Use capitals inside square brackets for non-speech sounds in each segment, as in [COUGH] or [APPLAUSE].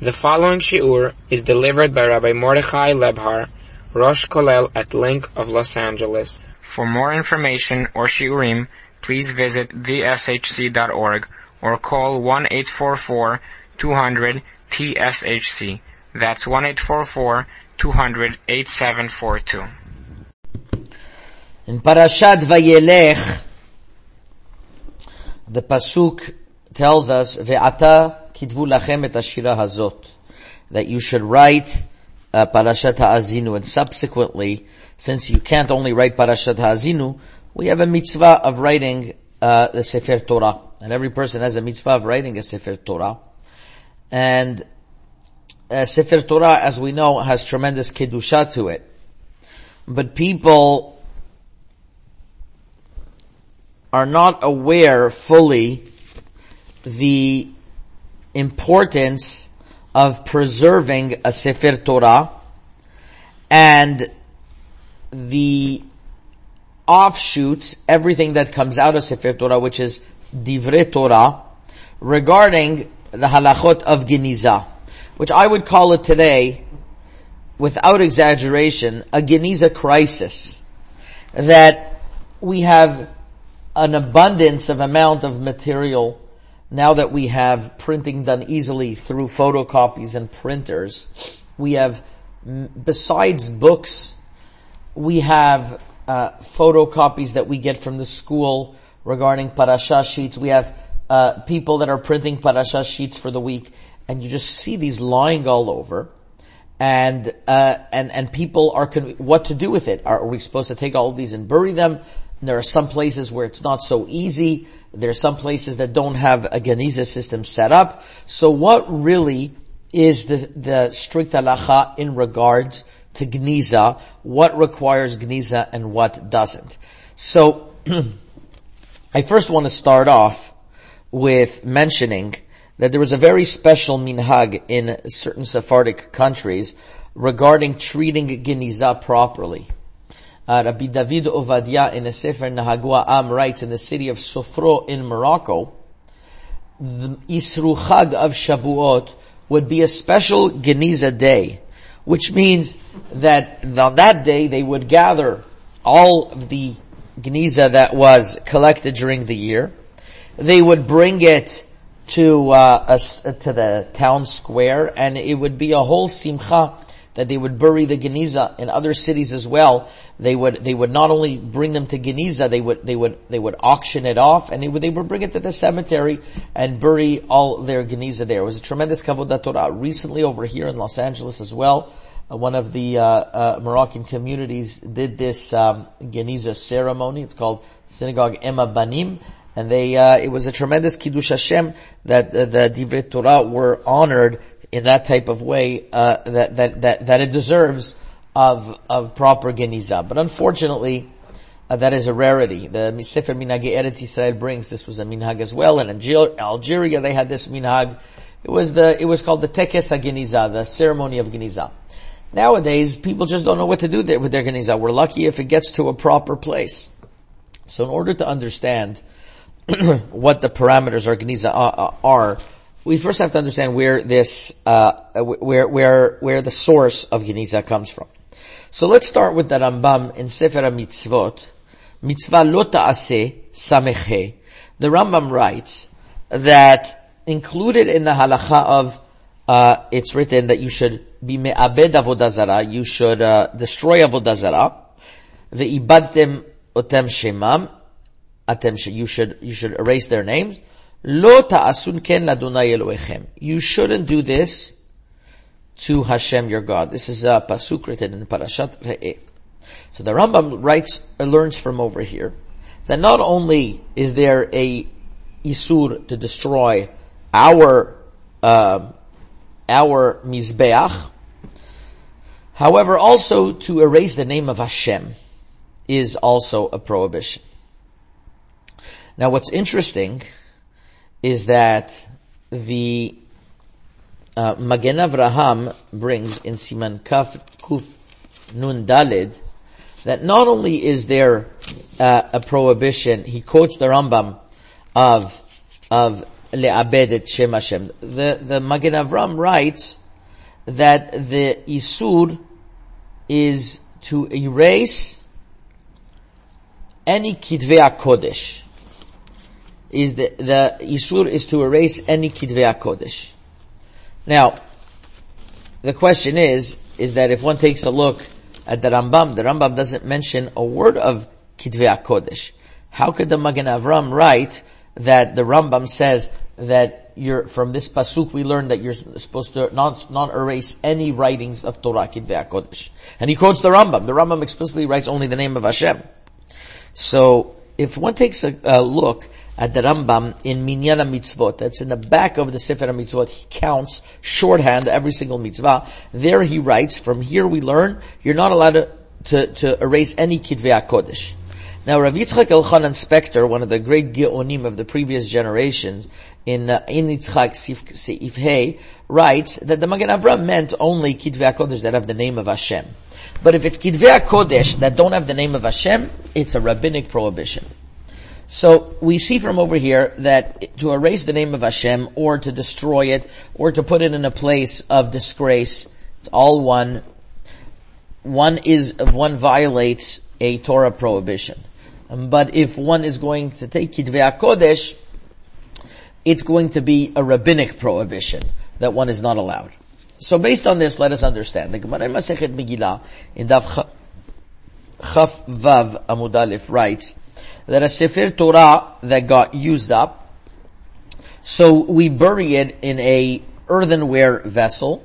The following shiur is delivered by Rabbi Mordechai Lebhar, Rosh Kollel at Link of Los Angeles. For more information or shiurim, please visit theshc.org or call 1-844-200-TSHC. That's 1-844-200-8742. In Parashat Vayelech, the pasuk tells us, "Ve'ata kitvu lachem et ashira hazot," that you should write uh, Parashat Ha'azinu, and subsequently, since you can't only write Parashat Ha'azinu, we have a mitzvah of writing uh, the Sefer Torah, and every person has a mitzvah of writing a Sefer Torah, and uh, Sefer Torah, as we know, has tremendous kedusha to it, but people are not aware fully the importance of preserving a Sefer Torah and the offshoots, everything that comes out of Sefer Torah, which is Divrei Torah, regarding the halachot of Geniza, which I would call it today, without exaggeration, a Geniza crisis. That we have an abundance of amount of material now that we have printing done easily through photocopies and printers. We have, besides books, we have uh, photocopies that we get from the school regarding parasha sheets. We have uh, people that are printing parasha sheets for the week, and you just see these lying all over. And uh, and and people are what to do with it? Are we supposed to take all of these and bury them? There are some places where it's not so easy. There are some places that don't have a Geniza system set up. So what really is the, the strict halacha in regards to Gniza? What requires Gniza and what doesn't? So, [CLEARS THROAT] I first want to start off with mentioning that there was a very special minhag in certain Sephardic countries regarding treating Geniza properly. Uh, Rabbi David Ovadia in a Sefer Nahagua Am writes in the city of Sefrou in Morocco, the Isru Chag of Shavuot would be a special Geniza day, which means that on that day they would gather all of the Geniza that was collected during the year. They would bring it to uh, a, to the town square, and it would be a whole simcha that they would bury the Geniza in other cities as well. They would, they would not only bring them to Geniza, they would, they would, they would auction it off and they would, they would bring it to the cemetery and bury all their Geniza there. It was a tremendous Kavodat Torah. Recently over here in Los Angeles as well, uh, one of the uh, uh, Moroccan communities did this um, Geniza ceremony. It's called Synagogue Em Habanim, and they uh, it was a tremendous kiddush Hashem that uh, the Divrei Torah were honored in that type of way uh, that, that, that, that it deserves of, of proper geniza. But unfortunately, uh, that is a rarity. The Sefer Minhag Eretz Israel brings this was a minhag as well. In Algeria, they had this minhag. It was the it was called the Tekes Geniza, the ceremony of Geniza. Nowadays, people just don't know what to do there with their Geniza. We're lucky if it gets to a proper place. So, in order to understand [CLEARS THROAT] what the parameters of Geniza are we first have to understand where this, uh, where, where, where the source of Geniza comes from. So let's start with the Rambam in Sefer Mitzvot. Mitzvah lo ta'aseh sameche. The Rambam writes that included in the halacha of, uh, it's written that you should be me'abed avodazara, you should, uh, destroy avodazara, ve'ibadtem otem shemam, atem you should, you should erase their names, You shouldn't do this to Hashem your God. This is a pasuk written in Parashat Re'eh. So the Rambam writes, learns from over here, that not only is there a isur to destroy our, uh, our mizbeach, however also to erase the name of Hashem is also a prohibition. Now what's interesting is that the uh, Magen Avraham brings in Siman Kaf Kuf Nun Dalid that not only is there uh, a prohibition, he quotes the Rambam of of le'abed et Shem Hashem. The, the Magen Avram writes that the Isur is to erase any Kitvei Kodesh. Is the, the Isur is to erase any Kitvei Kodesh. Now, the question is, is that if one takes a look at the Rambam, the Rambam doesn't mention a word of Kitvei Kodesh. How could the Magen Avram write that the Rambam says that you're, from this pasuk we learn that you're supposed to not, not erase any writings of Torah Kitvei Kodesh. And he quotes the Rambam. The Rambam explicitly writes only the name of Hashem. So, if one takes a, a look at the Rambam in Minyan Mitzvot. That's in the back of the Sefer Mitzvot. He counts shorthand every single mitzvah. There he writes, from here we learn, you're not allowed to, to, to erase any Kitvei Kodesh. Now, Rav Yitzchak Elchanan Spector, one of the great Geonim of the previous generations, in uh, in Yitzchak Seif writes that the Magen Avraham meant only Kitvei Kodesh that have the name of Hashem. But if it's Kitvei Kodesh that don't have the name of Hashem, it's a rabbinic prohibition. So we see from over here that to erase the name of Hashem or to destroy it or to put it in a place of disgrace, it's all one. One is, if one violates a Torah prohibition. Um, but if one is going to take Kitvei Kodesh, it's going to be a rabbinic prohibition that one is not allowed. So based on this, let us understand. The Gemara Masechet Megillah in Daf Chaf Vav Amud Aleph writes, that a Sefer Torah that got used up, so we bury it in a earthenware vessel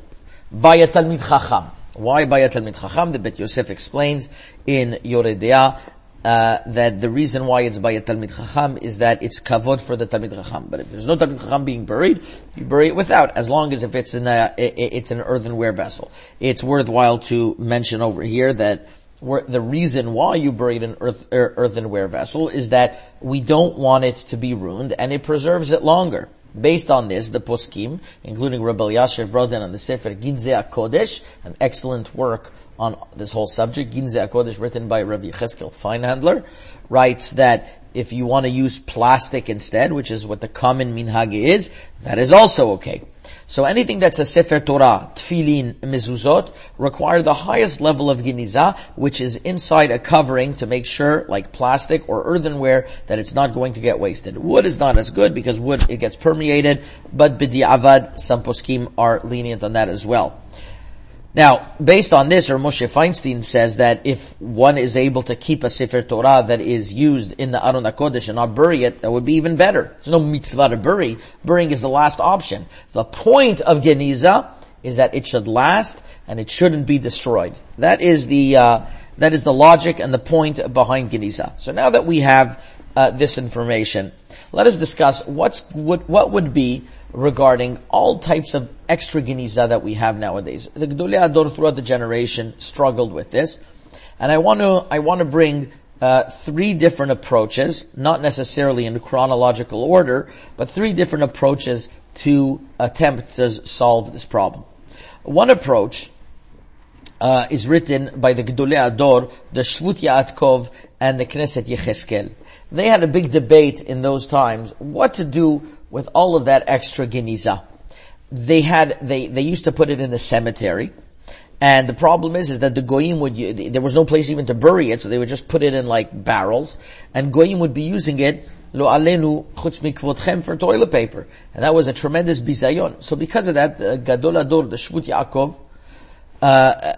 by a Talmid Chacham. Why by a Talmid Chacham? The Bet Yosef explains in Yoreh De'ah uh, that the reason why it's by a Talmid Chacham is that it's kavod for the Talmid Chacham. But if there's no Talmid Chacham being buried, you bury it without, as long as if it's in a, it's an earthenware vessel. It's worthwhile to mention over here that the reason why you buried an earth, er, earthenware vessel is that we don't want it to be ruined and it preserves it longer. Based on this, the poskim, including Rabbi Yashiv, down on the Sefer Ginzei Kodesh, an excellent work on this whole subject. Ginzei Kodesh, written by Rabbi Yecheskel Feinhandler, writes that if you want to use plastic instead, which is what the common minhag is, that is also okay. So anything that's a Sefer Torah, Tfilin, Mezuzot, require the highest level of Geniza, which is inside a covering to make sure, like plastic or earthenware, that it's not going to get wasted. Wood is not as good because wood, it gets permeated, but B'di'avad, some poskim are lenient on that as well. Now, based on this, or Moshe Feinstein says that if one is able to keep a Sefer Torah that is used in the Aron HaKodesh and not bury it, that would be even better. There's no mitzvah to bury. Burying is the last option. The point of Geniza is that it should last and it shouldn't be destroyed. That is the, uh, that is the logic and the point behind Geniza. So now that we have uh, this information, let us discuss what's, what, what would be regarding all types of extra geniza that we have nowadays. The Gedolei HaDor throughout the generation struggled with this. And I want to, I want to bring uh, three different approaches, not necessarily in chronological order, but three different approaches to attempt to solve this problem. One approach uh, is written by the Gedolei HaDor, the Shvut Yaakov, and the Knesset Yecheskel. They had a big debate in those times what to do with all of that extra geniza. They had, they, they used to put it in the cemetery. And the problem is, is that the goyim would, there was no place even to bury it, so they would just put it in like barrels, and goyim would be using it, lo alenu chutz for toilet paper. And that was a tremendous bizayon. So because of that, the Gadol HaDor, the Shvut Yaakov, uh,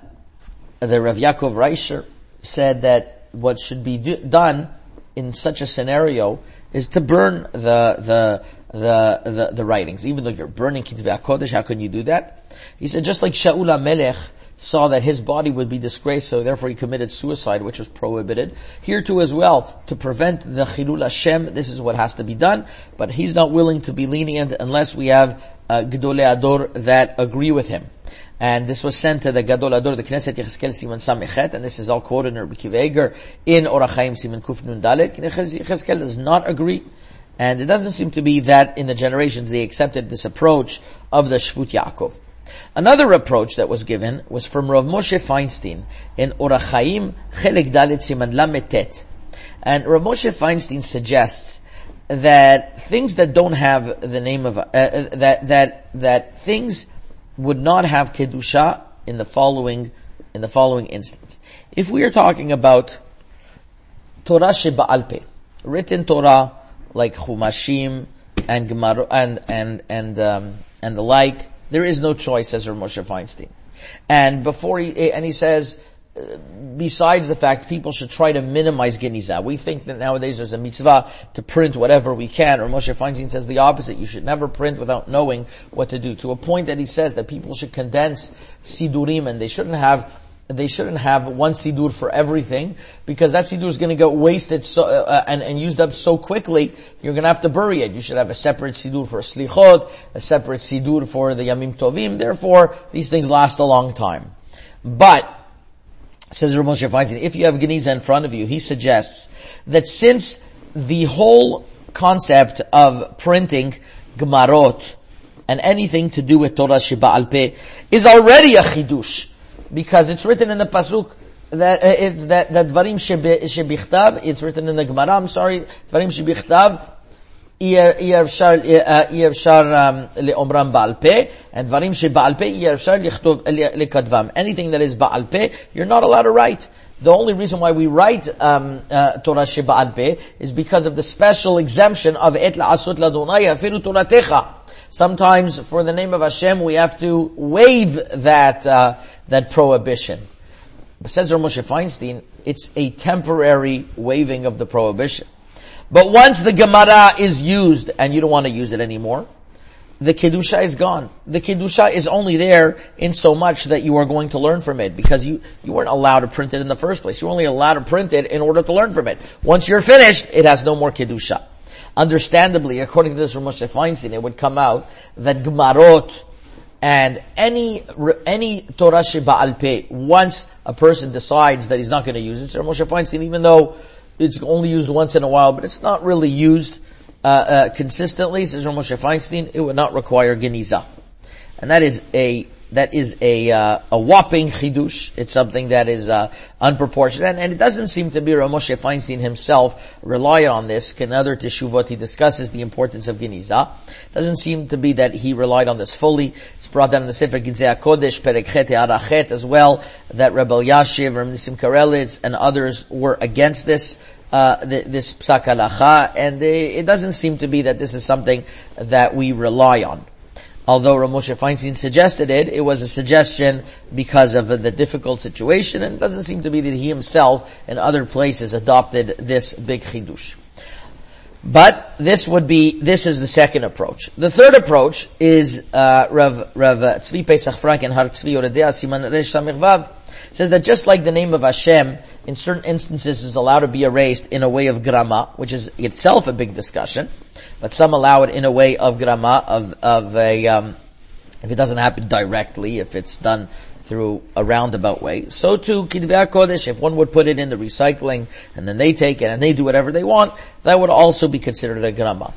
the Rav Yaakov Reisher said that what should be do, done in such a scenario is to burn the, the, the, the, the writings. Even though you're burning Kitvei HaKodesh, how can you do that? He said, just like Shaul HaMelech saw that his body would be disgraced, so therefore he committed suicide, which was prohibited. Here too as well, to prevent the Chilul Hashem, this is what has to be done, but he's not willing to be lenient unless we have uh, Gedolei HaDor that agree with him. And this was sent to the Gadol HaDor, the Knesset Yecheskel Siman Samichet, and this is all quoted in Rabbi Akiva in Orach Chaim Siman Kuf Nun Dalet. Yecheskel does not agree and it doesn't seem to be that in the generations they accepted this approach of the Shvut Yaakov. Another approach that was given was from Rav Moshe Feinstein in Orach Chaim Chelek Dalet Siman Lametet. And Rav Moshe Feinstein suggests that things that don't have the name of, uh, uh, that, that, that things would not have kedusha in the following, in the following instance. If we are talking about Torah Sheba'al written Torah like Chumashim and Gemara and and and um, and the like, there is no choice, says Rav Moshe Feinstein. And before he and he says, uh, besides the fact people should try to minimize geniza, we think that nowadays there's a mitzvah to print whatever we can. Or Moshe Feinstein says the opposite. You should never print without knowing what to do. To a point that he says that people should condense sidurim and they shouldn't have they shouldn't have one sidur for everything because that sidur is going to get wasted so, uh, and, and used up so quickly. You're going to have to bury it. You should have a separate sidur for slichot, a separate sidur for the yamim tovim. Therefore, these things last a long time. But says Rav Moshe Feinstein, if you have Geniza in front of you, he suggests that since the whole concept of printing Gemarot and anything to do with Torah Sheba Al Peh is already a chidush because it's written in the pasuk that uh, it's that that dvarim shebichtav. It's written in the Gemara. I'm sorry, dvarim shebichtav. אי אפשר, אי אפשר לאומרם בעל פה, and דברים שבעל פה אי אפשר לכתוב, לכתבם. Anything that is בעל פה, you're not allowed to write. The only reason why we write um, uh, Torah sheba'al peh is because of the special exemption of et la'asut ladonai afiru toratecha. Sometimes for the name of Hashem we have to waive that uh, that prohibition. But says Rav Moshe Feinstein, it's a temporary waiving of the prohibition. But once the Gemara is used and you don't want to use it anymore, the Kedusha is gone. The Kedusha is only there in so much that you are going to learn from it because you, you weren't allowed to print it in the first place. You were only allowed to print it in order to learn from it. Once you're finished, it has no more Kedusha. Understandably, according to this Rav Moshe Feinstein, it would come out that Gemarot and any, any Torah Sheba'al Peh, once a person decides that he's not going to use it, so Moshe Feinstein, even though it's only used once in a while, but it's not really used uh, uh, consistently, says Moshe Feinstein, it would not require Geniza. And that is a that is a uh, a whopping chidush. It's something that is uh, unproportionate, and, and, it doesn't seem to be Rav Moshe Feinstein himself relied on this. In other teshuvot, he discusses the importance of geniza. Doesn't seem to be that he relied on this fully. It's brought down in the Sefer Ginzei Kodesh Perek Chet Arachet as well that Reb Elyashiv, Reb Nisim Karelitz, and others were against this. Uh, this psak halacha, and it doesn't seem to be that this is something that we rely on. Although Rav Moshe Feinstein suggested it, it was a suggestion because of the difficult situation, and it doesn't seem to be that he himself and other places adopted this big chidush. But this would be, this is the second approach. The third approach is, uh, Rav, Rav Tzvi Pesach Frank and Har Tzvi Oredea Siman Resh says that just like the name of Hashem in certain instances is allowed to be erased in a way of grama, which is itself a big discussion, but some allow it in a way of grama, of, of a, um, if it doesn't happen directly, if it's done through a roundabout way. So too, Kitvei Kodesh, if one would put it in the recycling, and then they take it and they do whatever they want, that would also be considered a grama.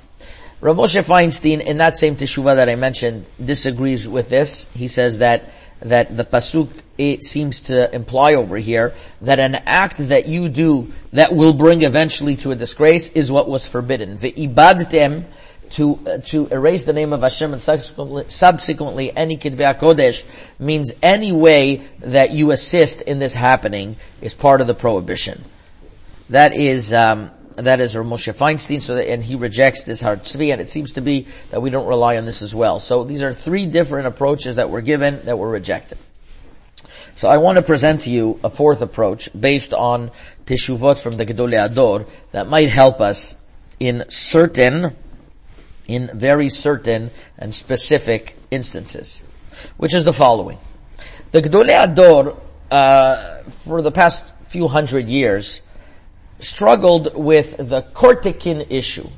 Rav Moshe Feinstein, in that same teshuva that I mentioned, disagrees with this. He says that that the pasuk it seems to imply over here that an act that you do that will bring eventually to a disgrace is what was forbidden. Ve'ibadtem to uh, to erase the name of Hashem and subsequently, subsequently any kitvei kodesh means any way that you assist in this happening is part of the prohibition. That is um, that is Moshe Feinstein, so that, and he rejects this Har Tzvi, and it seems to be that we don't rely on this as well. So these are three different approaches that were given that were rejected. So I want to present to you a fourth approach based on teshuvot from the Gedolei HaDor that might help us in certain, in very certain and specific instances, which is the following. The Gedolei HaDor, uh, for the past few hundred years, struggled with the Kortekin issue.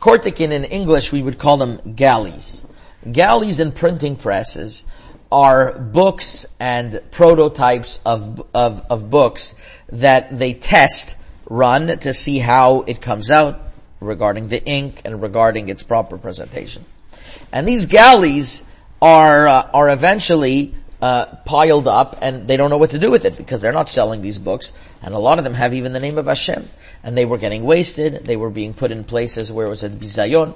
Kortekin in English we would call them galleys. Galleys and printing presses are books and prototypes of, of, of books that they test, run to see how it comes out regarding the ink and regarding its proper presentation. And these galleys are, uh, are eventually uh, piled up and they don't know what to do with it because they're not selling these books and a lot of them have even the name of Hashem and they were getting wasted, they were being put in places where it was at bizayon.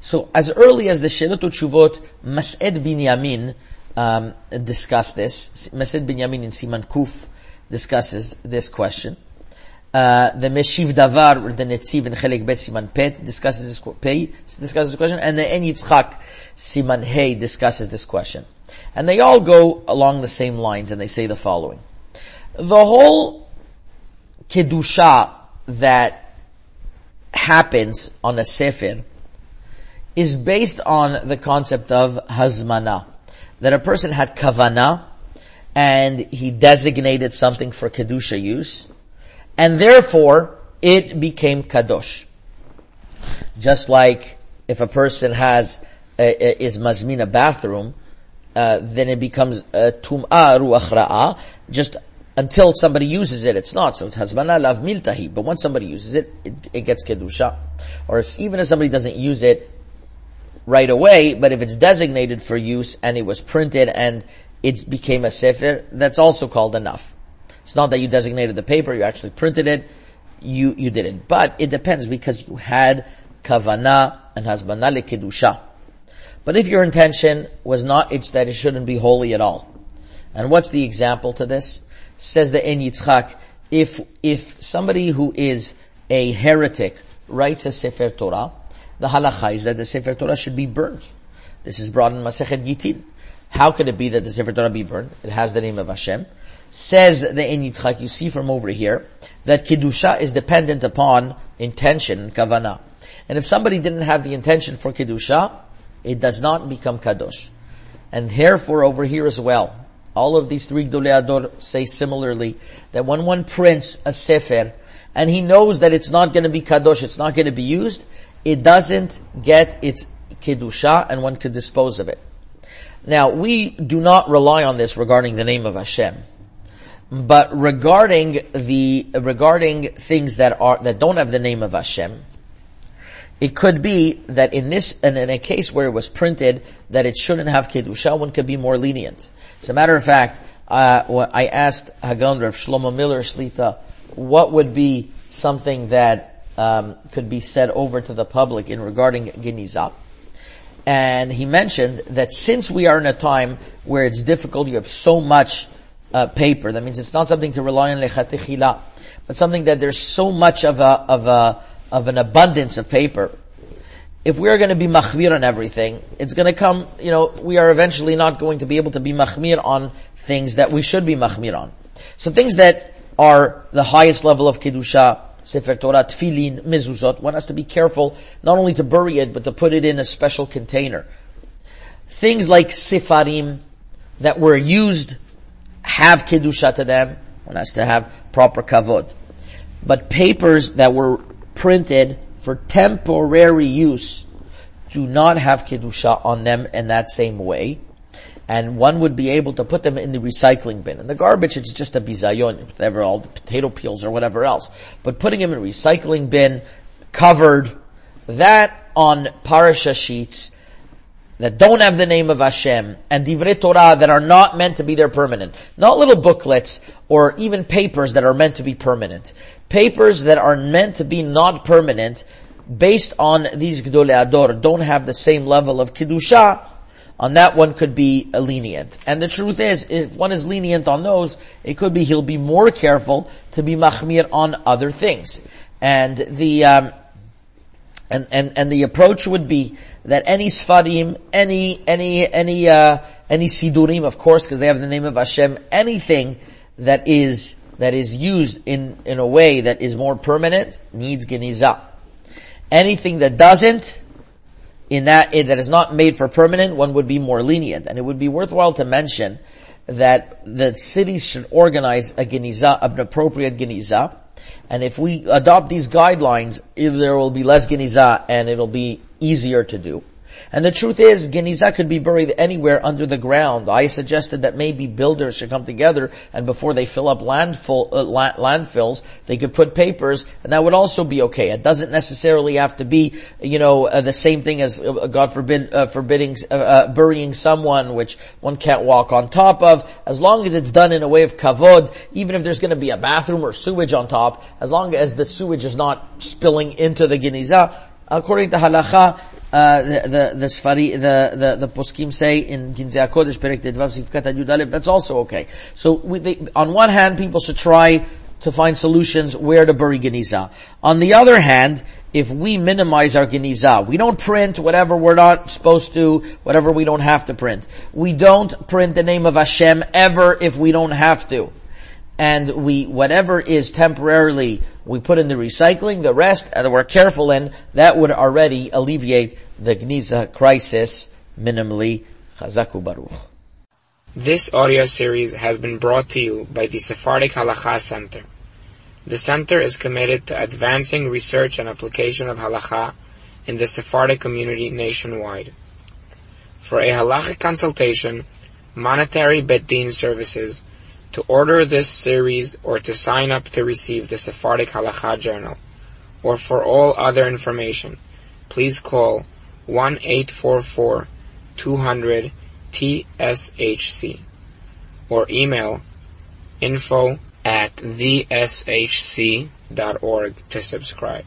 So as early as the Shelot Chuvot, Mas'at Binyamin um, discussed this. Mas'at Binyamin in Siman Kuf discusses this question. Uh, the Meshiv Davar, the Netziv in Chelek Bet Siman Pet discusses this, discusses this question, and the En Yitzchak Siman Hey discusses this question. And they all go along the same lines and they say the following. The whole Kedusha that happens on a Sefer is based on the concept of Hazmana. That a person had Kavana and he designated something for Kedusha use and therefore it became Kadosh. Just like if a person has, uh, is mazmin a bathroom, uh, then it becomes uh, tum'ah ruach just until somebody uses it, it's not. So it's hazmana lav miltahi. But once somebody uses it, it, it gets kedusha. Or even if somebody doesn't use it right away, but if it's designated for use and it was printed and it became a sefer, that's also called enough. It's not that you designated the paper, you actually printed it, you, you did it. But it depends because you had kavana and hazmana le kedusha. But if your intention was not it's that it shouldn't be holy at all. And what's the example to this? Says the En Yitzchak, if, if somebody who is a heretic writes a Sefer Torah, the halacha is that the Sefer Torah should be burned. This is brought in Masechet Gitin. How could it be that the Sefer Torah be burned? It has the name of Hashem. Says the En Yitzchak, you see from over here, that Kedusha is dependent upon intention, kavana. And if somebody didn't have the intention for Kedusha, it does not become kadosh. And therefore over here as well, all of these three Gdolei HaDor say similarly, that when one prints a sefer, and he knows that it's not going to be kadosh, it's not going to be used, it doesn't get its kedusha, and one could dispose of it. Now, we do not rely on this regarding the name of Hashem. But regarding the, regarding things that are, that don't have the name of Hashem, it could be that in this, and in a case where it was printed that it shouldn't have kedusha, one could be more lenient. As a matter of fact, uh, I asked HaGaon Rav Shlomo Miller Shlita, what would be something that um, could be said over to the public in regarding Geniza? And he mentioned that since we are in a time where it's difficult, you have so much uh, paper. That means it's not something to rely on lechatechila, but something that there's so much of a of a of an abundance of paper, if we're going to be machmir on everything, it's going to come, you know, we are eventually not going to be able to be machmir on things that we should be machmir on. So things that are the highest level of kedusha, Sefer Torah, Tfilin, Mezuzot, one has to be careful not only to bury it, but to put it in a special container. Things like Sifarim that were used have kedusha to them, one has to have proper kavod. But papers that were printed for temporary use do not have kedusha on them in that same way. And one would be able to put them in the recycling bin. In the garbage, it's just a bizayon, whatever, all the potato peels or whatever else. But putting them in a recycling bin, covered, that on parasha sheets, that don't have the name of Hashem and divrei Torah that are not meant to be there permanent. Not little booklets or even papers that are meant to be permanent. Papers that are meant to be not permanent based on these Gdolei HaDor don't have the same level of Kedusha. On that one could be lenient. And the truth is, if one is lenient on those, it could be he'll be more careful to be machmir on other things. And the, um, and, and, and the approach would be that any Sfarim, any, any, any, uh, any Sidurim, of course, because they have the name of Hashem, anything that is, that is used in, in a way that is more permanent needs Geniza. Anything that doesn't, in that, that is not made for permanent, one would be more lenient. And it would be worthwhile to mention that the cities should organize a Geniza, an appropriate Geniza, and if we adopt these guidelines, there will be less geniza and it'll be easier to do. And the truth is, Geniza could be buried anywhere under the ground. I suggested that maybe builders should come together and before they fill up landfill, uh, landfills, they could put papers and that would also be okay. It doesn't necessarily have to be, you know, uh, the same thing as, uh, God forbid, uh, forbidding, uh, uh, burying someone which one can't walk on top of. As long as it's done in a way of kavod, even if there's going to be a bathroom or sewage on top, as long as the sewage is not spilling into the geniza, according to halacha, uh, the, the, the Sfari, the, the, the poskim say in Ginzei Yud that's also okay. So we, they, on one hand, people should try to find solutions where to bury Geniza. On the other hand, if we minimize our Geniza, we don't print whatever we're not supposed to, whatever we don't have to print. We don't print the name of Hashem ever if we don't have to and we, whatever is temporarily, we put in the recycling, the rest that we're careful in, that would already alleviate the Gniza crisis minimally. Chazaku Baruch. This audio series has been brought to you by the Sephardic Halacha Center. The center is committed to advancing research and application of halacha in the Sephardic community nationwide. For a halachic consultation, monetary bet din services, to order this series or to sign up to receive the Sephardic Halacha Journal, or for all other information, please call 1-844-200-TSHC or email info at theshc.org to subscribe.